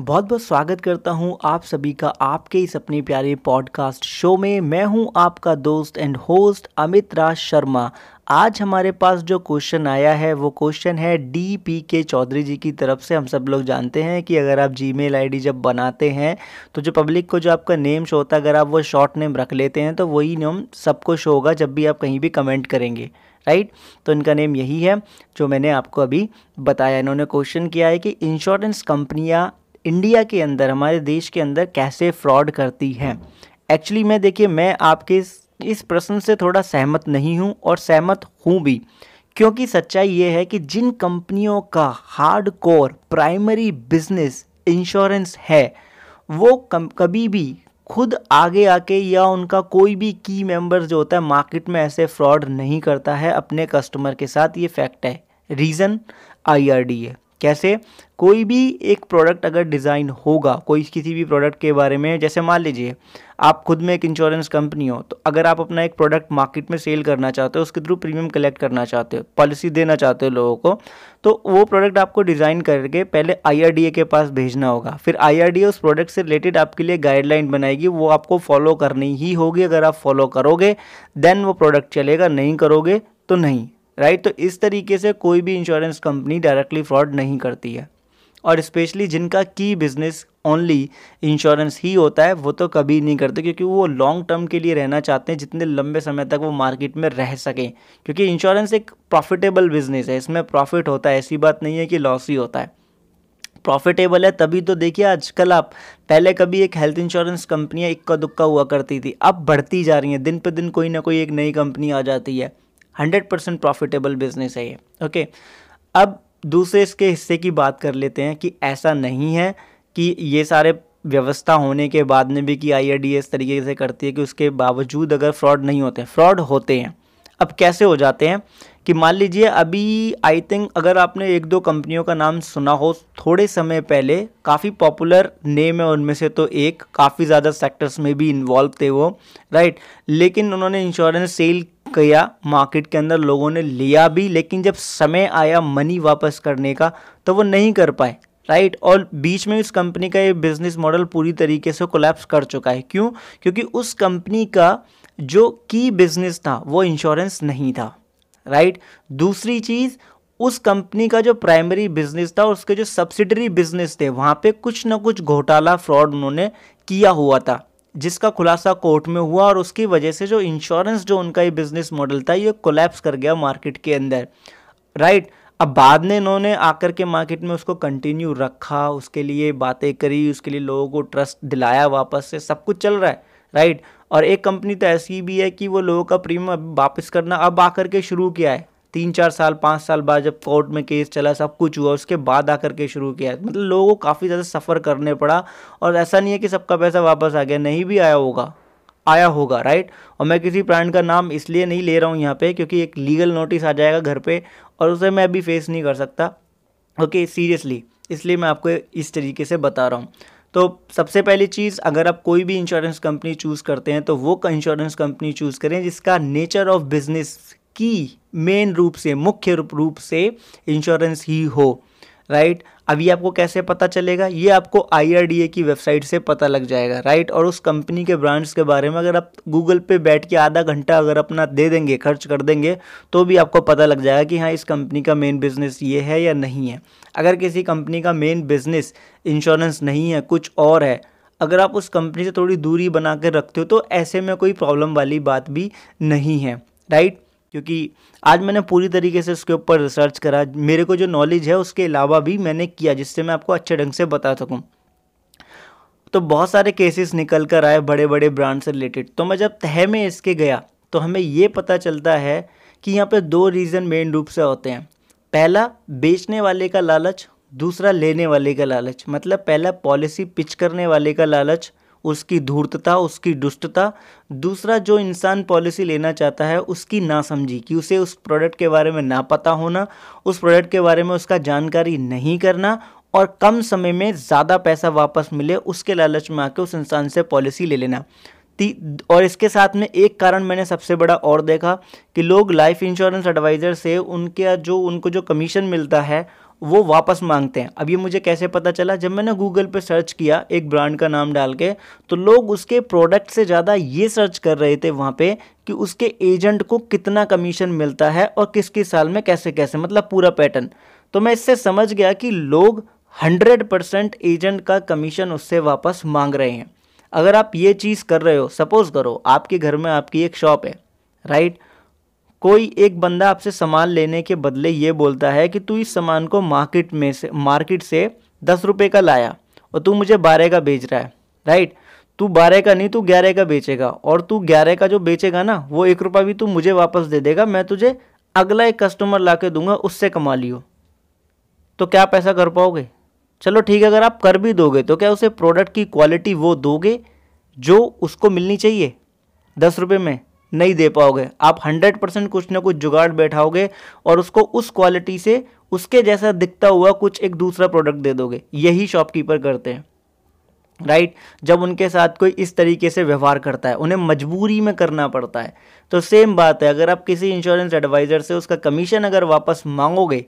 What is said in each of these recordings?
बहुत बहुत स्वागत करता हूँ आप सभी का आपके इस अपने प्यारे पॉडकास्ट शो में। मैं हूँ आपका दोस्त एंड होस्ट अमित राज शर्मा। आज हमारे पास जो क्वेश्चन आया है, वो क्वेश्चन है डी पी के चौधरी जी की तरफ़ से। हम सब लोग जानते हैं कि अगर आप जी मेल जब बनाते हैं तो जो पब्लिक को जो आपका नेम शो होता है, अगर आप वो शॉर्ट नेम रख लेते हैं तो वही नेम सबको शो होगा जब भी आप कहीं भी कमेंट करेंगे राइट तो इनका नेम यही है, जो मैंने आपको अभी बताया। इन्होंने क्वेश्चन किया है कि इंश्योरेंस कंपनियाँ इंडिया के अंदर, हमारे देश के अंदर कैसे फ्रॉड करती हैं। एक्चुअली मैं देखिए, मैं आपके इस इस प्रश्न से थोड़ा सहमत नहीं हूँ और सहमत हूँ भी। क्योंकि सच्चाई ये है कि जिन कंपनियों का hard core primary business insurance है, वो कम, कभी भी खुद आगे आके या उनका कोई भी की मेंबर जो होता है मार्केट में ऐसे फ्रॉड नहीं करता है अपने कस्टमर के साथ। ये फैक्ट है। रीज़न आई आर डी है कैसे? कोई भी एक प्रोडक्ट अगर डिज़ाइन होगा, कोई किसी भी प्रोडक्ट के बारे में, जैसे मान लीजिए, आप खुद में एक इंश्योरेंस कंपनी हो तो अगर आप अपना एक प्रोडक्ट मार्केट में सेल करना चाहते हो, उसके थ्रू प्रीमियम कलेक्ट करना चाहते हो पॉलिसी देना चाहते हो लोगों को तो वो प्रोडक्ट आपको डिज़ाइन करके पहले IRDA के पास भेजना होगा। फिर IRDA उस प्रोडक्ट से रिलेटेड आपके लिए गाइडलाइन बनाएगी, वो आपको फॉलो करनी ही होगी, अगर आप फॉलो करोगे देन वो प्रोडक्ट चलेगा, नहीं करोगे तो नहीं। राइट तो इस तरीके से कोई भी इंश्योरेंस कंपनी डायरेक्टली फ्रॉड नहीं करती है। और स्पेशली जिनका की बिज़नेस ओनली इंश्योरेंस ही होता है, वो तो कभी नहीं करते क्योंकि वो लॉन्ग टर्म के लिए रहना चाहते हैं, जितने लंबे समय तक वो मार्केट में रह सकें। क्योंकि इंश्योरेंस एक प्रॉफिटेबल बिज़नेस है, इसमें प्रॉफिट होता है, ऐसी बात नहीं है कि लॉस ही होता है। प्रॉफिटेबल है तभी तो देखिए आजकल आप, पहले कभी एक हेल्थ इंश्योरेंस कंपनियाँ इक्का दुक्का हुआ करती थी, अब बढ़ती जा रही हैं, दिन पे दिन कोई ना कोई एक नई कंपनी आ जाती है। हंड्रेड परसेंट प्रॉफिटेबल बिज़नेस है ये, ओके? अब दूसरे इसके हिस्से की बात कर लेते हैं कि ऐसा नहीं है कि ये सारे व्यवस्था होने के बाद में भी कि आई इस तरीके से करती है कि उसके बावजूद अगर फ्रॉड नहीं होते, फ्रॉड होते हैं। अब कैसे हो जाते हैं कि मान लीजिए अभी आई थिंक अगर आपने एक दो कंपनियों का नाम सुना हो, थोड़े समय पहले काफ़ी पॉपुलर नेम है उनमें से तो एक, काफ़ी ज़्यादा सेक्टर्स में भी इन्वॉल्व थे वो राइट लेकिन उन्होंने इंश्योरेंस सेल किया, मार्केट के अंदर लोगों ने लिया भी, लेकिन जब समय आया मनी वापस करने का तो वो नहीं कर पाए। राइट और बीच में इस कंपनी का ये बिज़नेस मॉडल पूरी तरीके से कोलैप्स कर चुका है। क्यों? क्योंकि उस कंपनी का जो की बिज़नेस था, वो इंश्योरेंस नहीं था। राइट दूसरी चीज़, उस कंपनी का जो प्राइमरी बिज़नेस था, उसके जो सब्सिडरी बिज़नेस थे, वहाँ पे कुछ ना कुछ घोटाला फ्रॉड उन्होंने किया हुआ था। जिसका खुलासा कोर्ट में हुआ और उसकी वजह से जो इंश्योरेंस जो उनका ये बिज़नेस मॉडल था, ये कोलैप्स कर गया मार्केट के अंदर। राइट अब बाद में इन्होंने आकर के मार्केट में उसको कंटिन्यू रखा, उसके लिए बातें करी, उसके लिए लोगों को ट्रस्ट दिलाया वापस से, सब कुछ चल रहा है। राइट और एक कंपनी तो ऐसी भी है कि वो लोगों का प्रीमियम वापस करना अब आकर के शुरू किया है। तीन चार साल, पाँच साल बाद जब कोर्ट में केस चला, सब कुछ हुआ, उसके बाद आकर के शुरू किया। मतलब लोगों को काफ़ी ज़्यादा सफ़र करने पड़ा और ऐसा नहीं है कि सबका पैसा वापस आ गया, नहीं भी आया होगा। आया होगा राइट और मैं किसी ब्रांड का नाम इसलिए नहीं ले रहा हूँ यहाँ पे क्योंकि एक लीगल नोटिस आ जाएगा घर पे और उसे मैं अभी फेस नहीं कर सकता। ओके सीरियसली इसलिए मैं आपको इस तरीके से बता रहा हूँ। तो सबसे पहली चीज़, अगर आप कोई भी इंश्योरेंस कंपनी चूज़ करते हैं तो वो इंश्योरेंस कंपनी चूज़ करें जिसका नेचर ऑफ़ बिज़नेस की मेन रूप से, मुख्य रूप से इंश्योरेंस ही हो राइट अभी आपको कैसे पता चलेगा? ये आपको आईआरडीए की वेबसाइट से पता लग जाएगा राइट और उस कंपनी के ब्रांड्स के बारे में अगर आप गूगल पे बैठ के आधा घंटा अगर अपना दे देंगे, खर्च कर देंगे तो भी आपको पता लग जाएगा कि हाँ इस कंपनी का मेन बिज़नेस ये है या नहीं है। अगर किसी कंपनी का मेन बिज़नेस इंश्योरेंस नहीं है, कुछ और है, अगर आप उस कंपनी से थोड़ी दूरी बना कर रखते हो तो ऐसे में कोई प्रॉब्लम वाली बात भी नहीं है राइट क्योंकि आज मैंने पूरी तरीके से उसके ऊपर रिसर्च करा। मेरे को जो नॉलेज है, उसके अलावा भी मैंने किया, जिससे मैं आपको अच्छे ढंग से बता सकूँ। तो बहुत सारे केसेस निकल कर आए बड़े बड़े ब्रांड से रिलेटेड तो मैं जब तह में इसके गया तो हमें ये पता चलता है कि यहाँ पे दो रीज़न मेन रूप से होते हैं। पहला, बेचने वाले का लालच, दूसरा, लेने वाले का लालच। मतलब पहला पॉलिसी पिच करने वाले का लालच उसकी धूर्तता, उसकी दुष्टता। दूसरा जो इंसान पॉलिसी लेना चाहता है, उसकी ना समझी कि उसे उस प्रोडक्ट के बारे में ना पता होना, उस प्रोडक्ट के बारे में उसका जानकारी नहीं करना और कम समय में ज़्यादा पैसा वापस मिले, उसके लालच में आके उस इंसान से पॉलिसी ले लेना। और इसके साथ में एक कारण मैंने सबसे बड़ा और देखा, कि लोग लाइफ इंश्योरेंस एडवाइज़र से उनके जो, उनको जो कमीशन मिलता है वो वापस मांगते हैं। अब ये मुझे कैसे पता चला? जब मैंने गूगल पे सर्च किया एक ब्रांड का नाम डाल के तो लोग उसके प्रोडक्ट से ज़्यादा ये सर्च कर रहे थे वहाँ पे कि उसके एजेंट को कितना कमीशन मिलता है और किस किस साल में कैसे कैसे मतलब पूरा पैटर्न तो मैं इससे समझ गया कि लोग हंड्रेड परसेंट एजेंट का कमीशन उससे वापस मांग रहे हैं। अगर आप ये चीज़ कर रहे हो सपोज़ करो, आपके घर में आपकी एक शॉप है राइट कोई एक बंदा आपसे सामान लेने के बदले ये बोलता है कि तू इस सामान को मार्केट में से, मार्केट से दस रुपये का लाया और तू मुझे बारह का बेच रहा है राइट तू बारह का नहीं, तू ग्यारह का बेचेगा और तू ग्यारह का जो बेचेगा ना, वो एक रुपया भी तू मुझे वापस दे देगा, मैं तुझे अगला एक कस्टमर ला दूँगा, उससे कमा लियो। तो क्या पैसा कर पाओगे? चलो ठीक है, अगर आप कर भी दोगे तो क्या उसे प्रोडक्ट की क्वालिटी वो दोगे जो उसको मिलनी चाहिए दस रुपये में? नहीं दे पाओगे। आप हंड्रेड परसेंट कुछ ना कुछ जुगाड़ बैठाओगे और उसको उस क्वालिटी से उसके जैसा दिखता हुआ कुछ एक दूसरा प्रोडक्ट दे दोगे। यही शॉपकीपर करते हैं। राइट? जब उनके साथ कोई इस तरीके से व्यवहार करता है, उन्हें मजबूरी में करना पड़ता है। तो सेम बात है, अगर आप किसी इंश्योरेंस एडवाइज़र से उसका कमीशन अगर वापस मांगोगे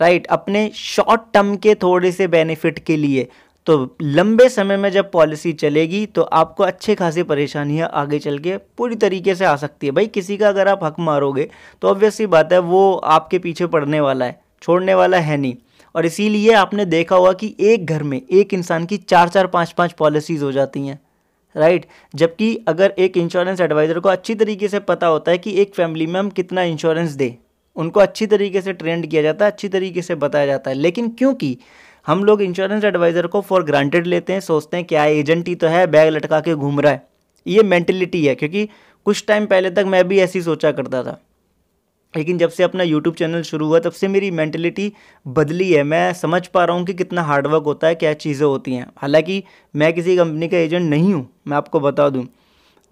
राइट अपने शॉर्ट टर्म के थोड़े से बेनिफिट के लिए तो लंबे समय में जब पॉलिसी चलेगी तो आपको अच्छे खासी परेशानियाँ आगे चल के पूरी तरीके से आ सकती है। भाई, किसी का अगर आप हक मारोगे तो ऑब्वियसली बात है, वो आपके पीछे पड़ने वाला है, छोड़ने वाला है नहीं। और इसीलिए आपने देखा होगा कि एक घर में एक इंसान की चार चार पाँच पाँच पॉलिसीज़ हो जाती हैं राइट जबकि अगर एक इंश्योरेंस एडवाइज़र को अच्छी तरीके से पता होता है कि एक फैमिली में हम कितना इंश्योरेंस दें, उनको अच्छी तरीके से ट्रेंड किया जाता है, अच्छी तरीके से बताया जाता है। लेकिन क्योंकि हम लोग इंश्योरेंस एडवाइज़र को फॉर ग्रांटेड लेते हैं, सोचते हैं क्या एजेंट ही तो है, बैग लटका के घूम रहा है। ये मैंटेलिटी है, क्योंकि कुछ टाइम पहले तक मैं भी ऐसी सोचा करता था। लेकिन जब से अपना यूट्यूब चैनल शुरू हुआ, तब से मेरी मैंटेलिटी बदली है। मैं समझ पा रहा हूँ कि कितना हार्डवर्क होता है, क्या चीज़ें होती हैं। हालाँकि मैं किसी कंपनी का एजेंट नहीं हूँ, मैं आपको बता दूँ।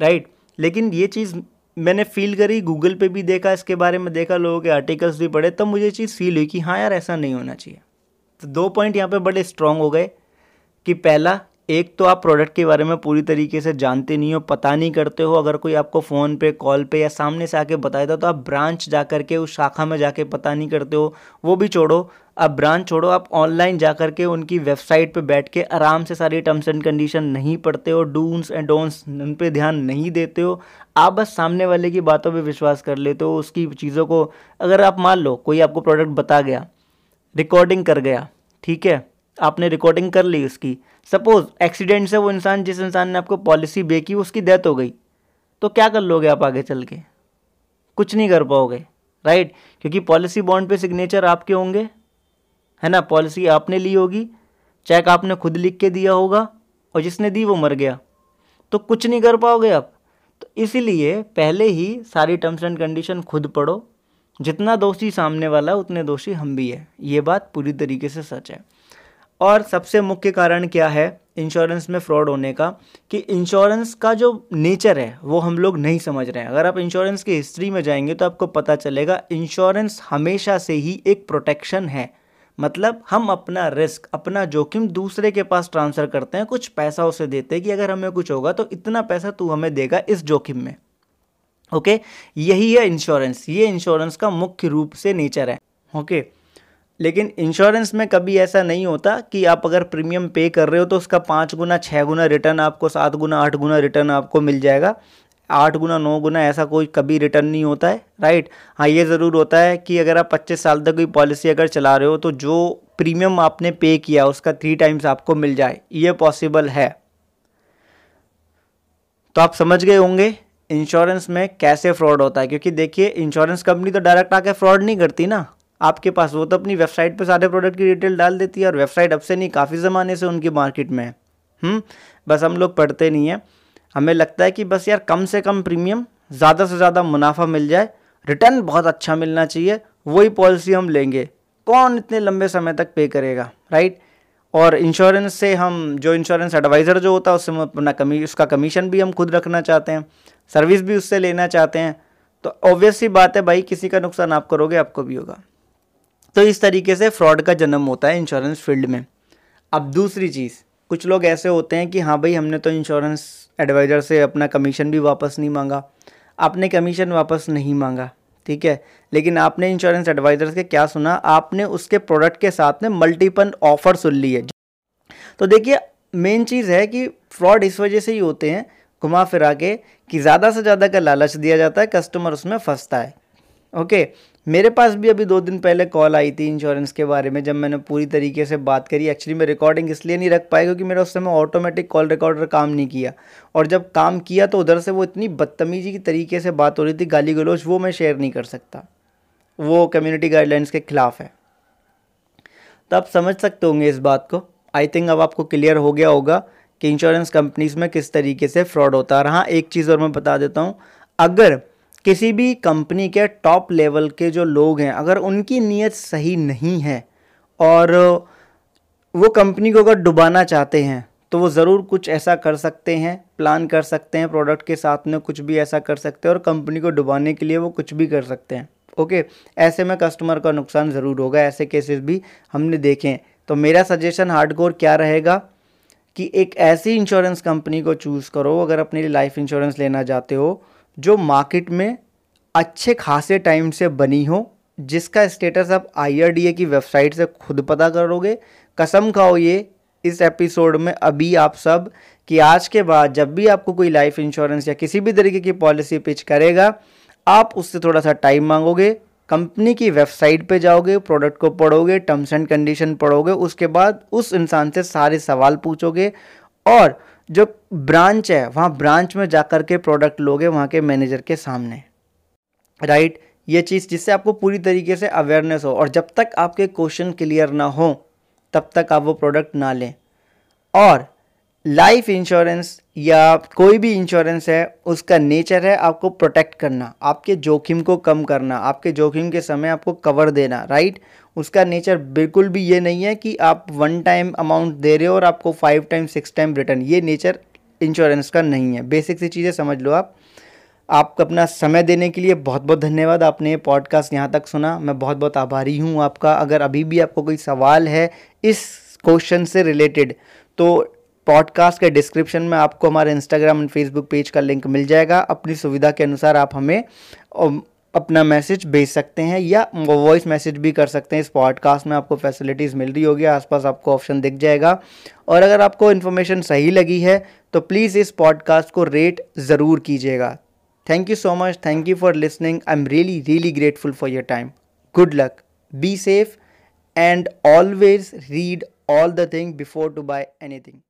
राइट लेकिन ये चीज़ मैंने फील करी गूगल पे भी देखा, इसके बारे में देखा, लोगों के आर्टिकल्स भी पढ़े, तब मुझे चीज़ फील हुई कि हाँ यार, ऐसा नहीं होना चाहिए। तो दो पॉइंट यहाँ पे बड़े स्ट्रांग हो गए कि पहला, एक तो आप प्रोडक्ट के बारे में पूरी तरीके से जानते नहीं हो, पता नहीं करते हो, अगर कोई आपको फ़ोन पे कॉल पे या सामने से आके बताया था तो आप ब्रांच जा कर के, उस शाखा में जाके पता नहीं करते हो, वो भी छोड़ो। आप ब्रांच छोड़ो, आप ऑनलाइन जा कर के उनकी वेबसाइट पे बैठ के आराम से सारी टर्म्स एंड कंडीशन नहीं पढ़ते हो डून्स एंड डोंट्स उन पर ध्यान नहीं देते हो, आप बस सामने वाले की बातों पर विश्वास कर लेते हो, उसकी चीज़ों को, अगर आप मान लो, कोई आपको प्रोडक्ट बता गया रिकॉर्डिंग कर गया, ठीक है? आपने रिकॉर्डिंग कर ली उसकी। सपोज़ एक्सीडेंट से वो इंसान, जिस इंसान ने आपको पॉलिसी बे की उसकी डेथ हो गई। तो क्या कर लोगे आप आगे चल के? कुछ नहीं कर पाओगे राइट क्योंकि पॉलिसी बॉन्ड पे सिग्नेचर आपके होंगे, है ना? पॉलिसी आपने ली होगी चेक आपने खुद लिख के दिया होगा, और जिसने दी वो मर गया। तो कुछ नहीं कर पाओगे आप। तो इसीलिए पहले ही सारी टर्म्स एंड कंडीशन खुद पढ़ो जितना दोषी सामने वाला, उतने दोषी हम भी है। ये बात पूरी तरीके से सच है। और सबसे मुख्य कारण क्या है इंश्योरेंस में फ्रॉड होने का? कि इंश्योरेंस का जो नेचर है, वो हम लोग नहीं समझ रहे हैं। अगर आप इंश्योरेंस की हिस्ट्री में जाएँगे तो आपको पता चलेगा इंश्योरेंस हमेशा से ही एक प्रोटेक्शन है। मतलब हम अपना रिस्क अपना जोखिम दूसरे के पास ट्रांसफ़र करते हैं, कुछ पैसा उसे देते हैं कि अगर हमें कुछ होगा तो इतना पैसा तू हमें देगा इस जोखिम में। ओके यही है इंश्योरेंस ये इंश्योरेंस का मुख्य रूप से नेचर है. ओके लेकिन इंश्योरेंस में कभी ऐसा नहीं होता कि आप अगर प्रीमियम पे कर रहे हो तो उसका पाँच गुना छः गुना रिटर्न आपको, सात गुना, आठ गुना रिटर्न आपको मिल जाएगा. आठ गुना, नौ गुना ऐसा कोई कभी रिटर्न नहीं होता है राइट हाँ ये ज़रूर होता है कि अगर आप पच्चीस साल तक कोई पॉलिसी अगर चला रहे हो तो जो प्रीमियम आपने पे किया उसका थ्री टाइम्स आपको मिल जाए. ये पॉसिबल है. तो आप समझ गए होंगे? इंश्योरेंस में कैसे फ्रॉड होता है? क्योंकि देखिए इंश्योरेंस कंपनी तो डायरेक्ट आके फ्रॉड नहीं करती ना। आपके पास वो तो अपनी वेबसाइट पे सारे प्रोडक्ट की डिटेल डाल देती है और वेबसाइट अब से नहीं काफ़ी ज़माने से उनकी मार्केट में है। हम्म, बस हम लोग पढ़ते नहीं हैं। हमें लगता है कि बस यार कम से कम प्रीमियम ज़्यादा से ज़्यादा मुनाफा मिल जाए। रिटर्न बहुत अच्छा मिलना चाहिए। वही पॉलिसी हम लेंगे। कौन इतने लंबे समय तक पे करेगा राइट और इंश्योरेंस से हम जो इंश्योरेंस एडवाइज़र जो होता है उससे हम अपना कमी उसका कमीशन भी हम खुद रखना चाहते हैं। सर्विस भी उससे लेना चाहते हैं तो ऑब्वियसली बात है भाई, किसी का नुकसान आप करोगे, आपको भी होगा। तो इस तरीके से फ्रॉड का जन्म होता है इंश्योरेंस फ़ील्ड में। अब दूसरी चीज़, कुछ लोग ऐसे होते हैं कि हाँ भाई, हमने तो इंश्योरेंस एडवाइज़र से अपना कमीशन भी वापस नहीं मांगा। आपने कमीशन वापस नहीं मांगा, ठीक है? लेकिन आपने इंश्योरेंस एडवाइजर के क्या सुना? आपने उसके प्रोडक्ट के साथ में मल्टीपल ऑफ़र सुन ली है। तो देखिए मेन चीज़ है कि फ्रॉड इस वजह से ही होते हैं घुमा फिरा के कि ज़्यादा से ज़्यादा का लालच दिया जाता है कस्टमर उसमें फंसता है। ओके मेरे पास भी अभी दो दिन पहले कॉल आई थी इंश्योरेंस के बारे में, जब मैंने पूरी तरीके से बात करी। एक्चुअली मैं रिकॉर्डिंग इसलिए नहीं रख पाया क्योंकि मेरा उस समय ऑटोमेटिक कॉल रिकॉर्डर काम नहीं किया। और जब काम किया तो उधर से वो इतनी बदतमीजी की तरीके से बात हो रही थी गाली गलोच वो मैं शेयर नहीं कर सकता। वो कम्युनिटी गाइडलाइंस के खिलाफ है। तो आप समझ सकते होंगे इस बात को। आई थिंक अब आपको क्लियर हो गया होगा कि इंश्योरेंस कंपनीज़ में किस तरीके से फ्रॉड होता है हाँ एक चीज़ और मैं बता देता हूँ, अगर किसी भी कंपनी के टॉप लेवल के जो लोग हैं, अगर उनकी नीयत सही नहीं है और वो कंपनी को अगर डुबाना चाहते हैं तो वो ज़रूर कुछ ऐसा कर सकते हैं प्लान कर सकते हैं प्रोडक्ट के साथ में कुछ भी ऐसा कर सकते हैं और कंपनी को डुबाने के लिए वो कुछ भी कर सकते हैं। ओके ऐसे में कस्टमर का नुकसान ज़रूर होगा, ऐसे केसेस भी हमने देखे हैं। तो मेरा सजेशन हार्डकोर क्या रहेगा? कि एक ऐसी इंश्योरेंस कंपनी को चूज़ करो, अगर अपने लिए लाइफ इंश्योरेंस लेना चाहते हो, जो मार्केट में अच्छे खासे टाइम से बनी हो, जिसका स्टेटस आप आईआरडीए की वेबसाइट से खुद पता करोगे, कसम खाओ ये, इस एपिसोड में अभी आप सब कि आज के बाद जब भी आपको कोई लाइफ इंश्योरेंस या किसी भी तरीके की पॉलिसी पिच करेगा, आप उससे थोड़ा सा टाइम मांगोगे कंपनी की वेबसाइट पे जाओगे प्रोडक्ट को पढ़ोगे टर्म्स एंड कंडीशन पढ़ोगे, उसके बाद उस इंसान से सारे सवाल पूछोगे और जो ब्रांच है, वहाँ ब्रांच में जा कर के प्रोडक्ट लोगे वहाँ के मैनेजर के सामने। राइट ये चीज़ जिससे आपको पूरी तरीके से अवेयरनेस हो और जब तक आपके क्वेश्चन क्लियर ना हो, तब तक आप वो प्रोडक्ट ना लें। और लाइफ इंश्योरेंस या कोई भी इंश्योरेंस है, उसका नेचर है आपको प्रोटेक्ट करना, आपके जोखिम को कम करना, आपके जोखिम के समय आपको कवर देना राइट उसका नेचर बिल्कुल भी ये नहीं है कि आप वन टाइम अमाउंट दे रहे हो और आपको five time six time return ये नेचर इंश्योरेंस का नहीं है। बेसिक सी चीज़ें समझ लो आप। आपको अपना समय देने के लिए बहुत बहुत धन्यवाद, आपने ये पॉडकास्ट यहाँ तक सुना। मैं बहुत बहुत आभारी हूँ आपका। अगर अभी भी आपको कोई सवाल है इस क्वेश्चन से रिलेटेड तो पॉडकास्ट के डिस्क्रिप्शन में आपको हमारे इंस्टाग्राम एंड फेसबुक पेज का लिंक मिल जाएगा। अपनी सुविधा के अनुसार आप हमें अपना मैसेज भेज सकते हैं या वॉइस मैसेज भी कर सकते हैं। इस पॉडकास्ट में आपको फैसिलिटीज़ मिल रही होगी, आसपास आपको ऑप्शन दिख जाएगा। और अगर आपको इन्फॉर्मेशन सही लगी है तो प्लीज़ इस पॉडकास्ट को रेट ज़रूर कीजिएगा। Thank you so much thank you for listening I am really really grateful for your time good luck be safe and always read all the thing before to buy anything.